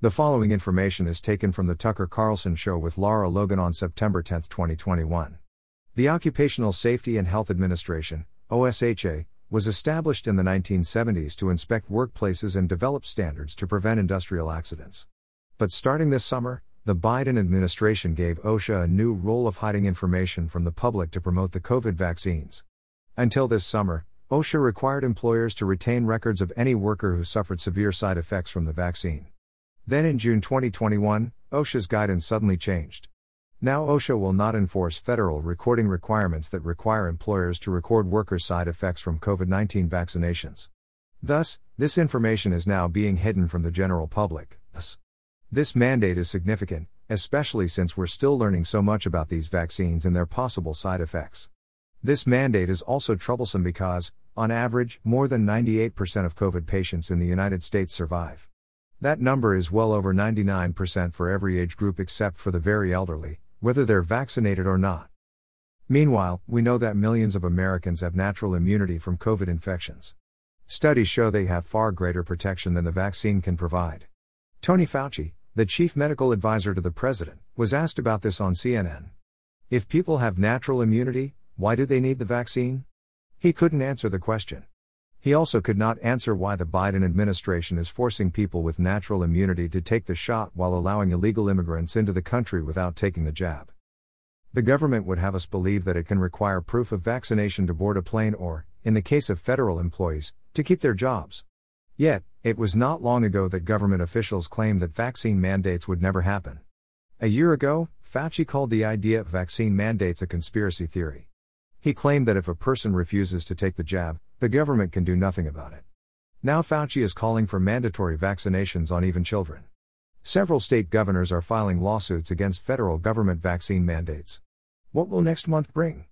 The following information is taken from the Tucker Carlson Show with Lara Logan on September 10, 2021. The Occupational Safety and Health Administration, OSHA, was established in the 1970s to inspect workplaces and develop standards to prevent industrial accidents. But starting this summer, the Biden administration gave OSHA a new role of hiding information from the public to promote the COVID vaccines. Until this summer, OSHA required employers to retain records of any worker who suffered severe side effects from the vaccine. Then in June 2021, OSHA's guidance suddenly changed. Now OSHA will not enforce federal recording requirements that require employers to record workers' side effects from COVID 19 vaccinations. Thus, this information is now being hidden from the general public. This mandate is significant, especially since we're still learning so much about these vaccines and their possible side effects. This mandate is also troublesome because, on average, more than 98% of COVID patients in the United States survive. That number is well over 99% for every age group except for the very elderly, whether they're vaccinated or not. Meanwhile, we know that millions of Americans have natural immunity from COVID infections. Studies show they have far greater protection than the vaccine can provide. Tony Fauci, the chief medical advisor to the president, was asked about this on CNN. If people have natural immunity, why do they need the vaccine? He couldn't answer the question. He also could not answer why the Biden administration is forcing people with natural immunity to take the shot while allowing illegal immigrants into the country without taking the jab. The government would have us believe that it can require proof of vaccination to board a plane or, in the case of federal employees, to keep their jobs. Yet, it was not long ago that government officials claimed that vaccine mandates would never happen. A year ago, Fauci called the idea of vaccine mandates a conspiracy theory. He claimed that if a person refuses to take the jab, the government can do nothing about it. Now Fauci is calling for mandatory vaccinations on even children. Several state governors are filing lawsuits against federal government vaccine mandates. What will next month bring?